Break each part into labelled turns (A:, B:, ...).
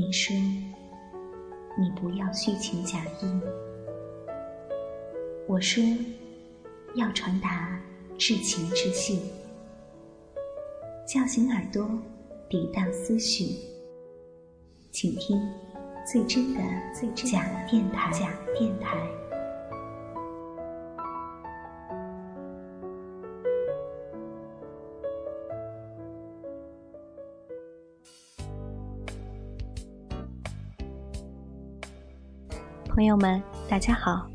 A: 你说，你不要虚情假意。我说，要传达至情至性，叫醒耳朵，涤荡思绪。请听最真的最假电台。假电台。
B: 朋友们，大家好，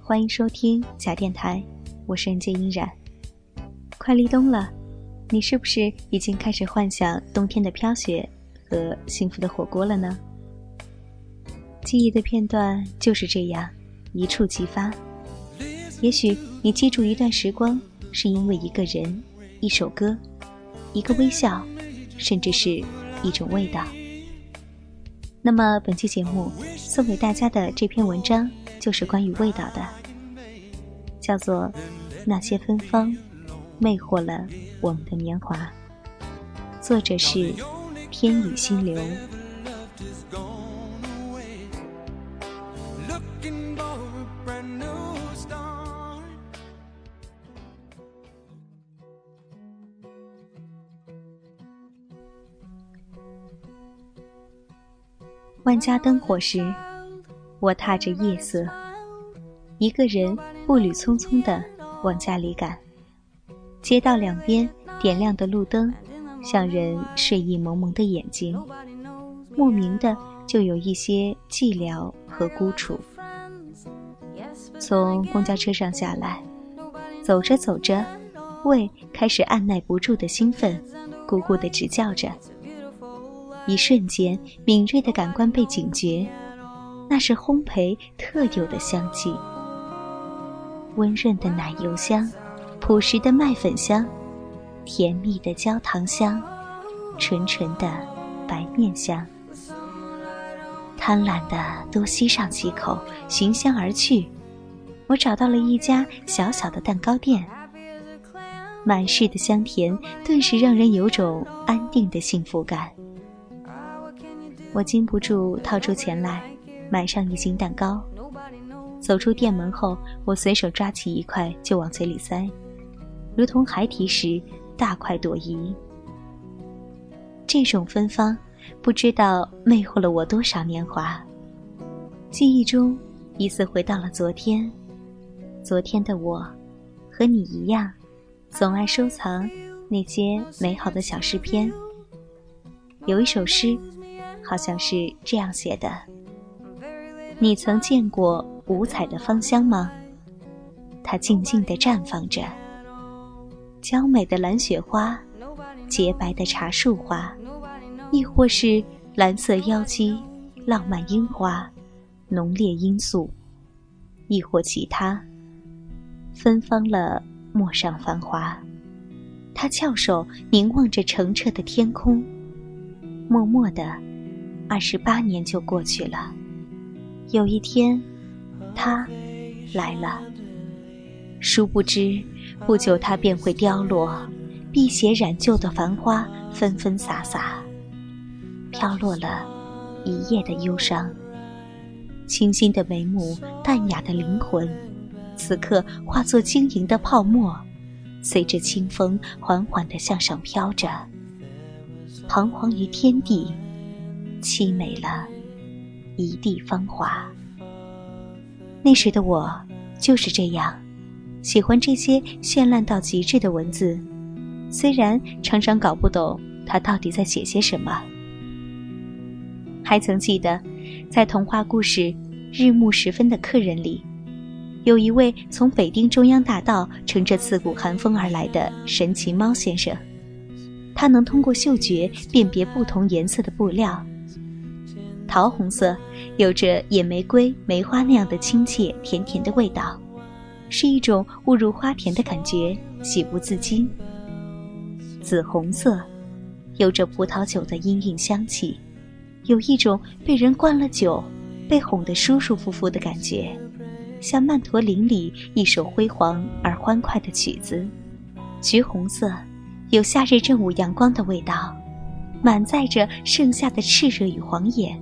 B: 欢迎收听假电台，我是人间依然。快立冬了，你是不是已经开始幻想冬天的飘雪和幸福的火锅了呢？记忆的片段就是这样一触即发。也许你记住一段时光，是因为一个人、一首歌、一个微笑，甚至是一种味道。那么本期节目送给大家的这篇文章就是关于味道的，叫做《那些芬芳魅惑了我们的年华》，作者是天宇心流。万家灯火时，我踏着夜色，一个人步履匆匆地往家里赶。街道两边点亮的路灯，像人睡意蒙蒙的眼睛，莫名的就有一些寂寥和孤楚。从公交车上下来，走着走着，胃开始按耐不住的兴奋，咕咕地直叫着。一瞬间，敏锐的感官被警觉，那是烘焙特有的香气。温润的奶油香，朴实的麦粉香，甜蜜的焦糖香，纯纯的白面香。贪婪的多吸上几口，寻香而去。我找到了一家小小的蛋糕店，满室的香甜，顿时让人有种安定的幸福感。我禁不住掏出钱来，买上一斤蛋糕。走出店门后，我随手抓起一块就往嘴里塞，如同孩提时大快朵颐。这种芬芳，不知道魅惑了我多少年华。记忆中，疑似回到了昨天。昨天的我，和你一样，总爱收藏那些美好的小诗篇。有一首诗。好像是这样写的：你曾见过五彩的芳香吗？它静静地绽放着，娇美的蓝雪花，洁白的茶树花，亦或是蓝色妖姬、浪漫樱花、浓烈罂粟，亦或其他，芬芳了陌上繁华。他翘首凝望着澄澈的天空，默默的。二十八年就过去了，有一天，他来了。殊不知，不久他便会凋落，碧血染旧的繁花纷纷洒洒，飘落了一夜的忧伤。清新的眉目，淡雅的灵魂，此刻化作晶莹的泡沫，随着清风缓缓地向上飘着，彷徨于天地。凄美了，一地芳华。那时的我就是这样，喜欢这些绚烂到极致的文字，虽然常常搞不懂他到底在写些什么。还曾记得，在童话故事《日暮时分的客人》里，有一位从北京中央大道乘着刺骨寒风而来的神奇猫先生，他能通过嗅觉辨别不同颜色的布料。桃红色，有着野玫瑰、梅花那样的亲切甜甜的味道，是一种误入花田的感觉，喜不自禁。紫红色，有着葡萄酒的氤氲香气，有一种被人灌了酒，被哄得舒舒服服的感觉，像曼陀林里一首辉煌而欢快的曲子。橘红色，有夏日正午阳光的味道，满载着盛夏的炽热与黄野，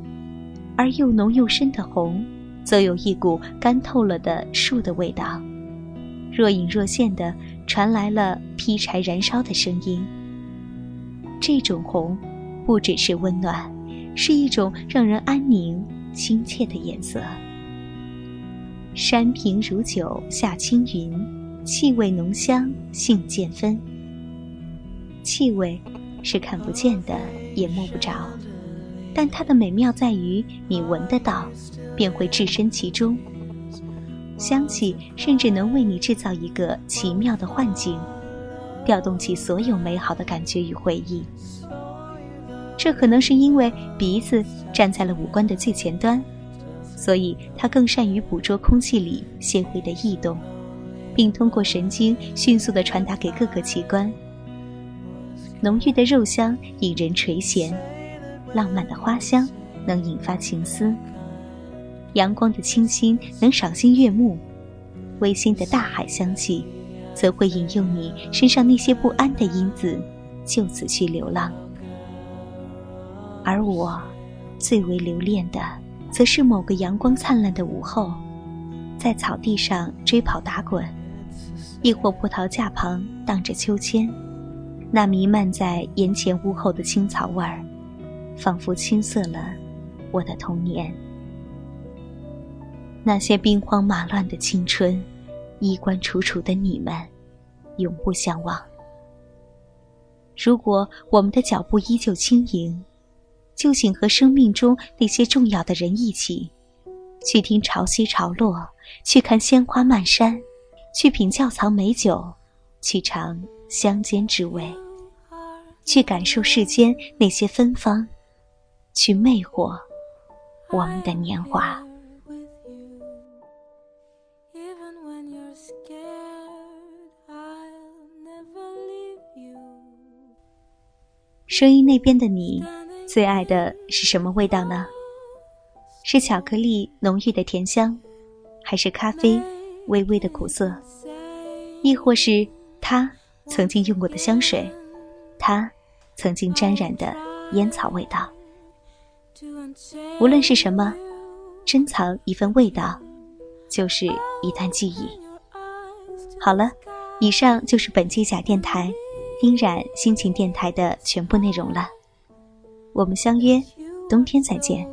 B: 而又浓又深的红，则有一股干透了的树的味道。若隐若现的传来了劈柴燃烧的声音。这种红，不只是温暖，是一种让人安宁、亲切的颜色。山平如酒，下青云，气味浓香，性渐分。气味是看不见的，也摸不着，但它的美妙在于你闻得到，便会置身其中。香气甚至能为你制造一个奇妙的幻境。调动起所有美好的感觉与回忆。这可能是因为鼻子站在了五官的最前端，所以它更善于捕捉空气里纤维的异动，并通过神经迅速地传达给各个器官。浓郁的肉香引人垂涎，浪漫的花香能引发情思，阳光的清新能赏心悦目，微馨的大海香气。则会引诱你身上那些不安的因子，就此去流浪。而我，最为留恋的，则是某个阳光灿烂的午后，在草地上追跑打滚，亦或葡萄架旁荡着秋千，那弥漫在檐前屋后的青草味儿，仿佛青涩了我的童年。那些兵荒马乱的青春。衣冠楚楚的你们，永不相忘。如果我们的脚步依旧轻盈，就请和生命中那些重要的人一起，去听潮汐潮落，去看鲜花漫山，去品窖藏美酒，去尝乡间之味，去感受世间那些芬芳，去魅惑我们的年华。声音那边的你，最爱的是什么味道呢？是巧克力浓郁的甜香，还是咖啡微微的苦涩？亦或是他曾经用过的香水，他曾经沾染的烟草味道？无论是什么，珍藏一份味道，就是一段记忆。好了，以上就是本期假电台。音染心情电台的全部内容了，我们相约冬天再见。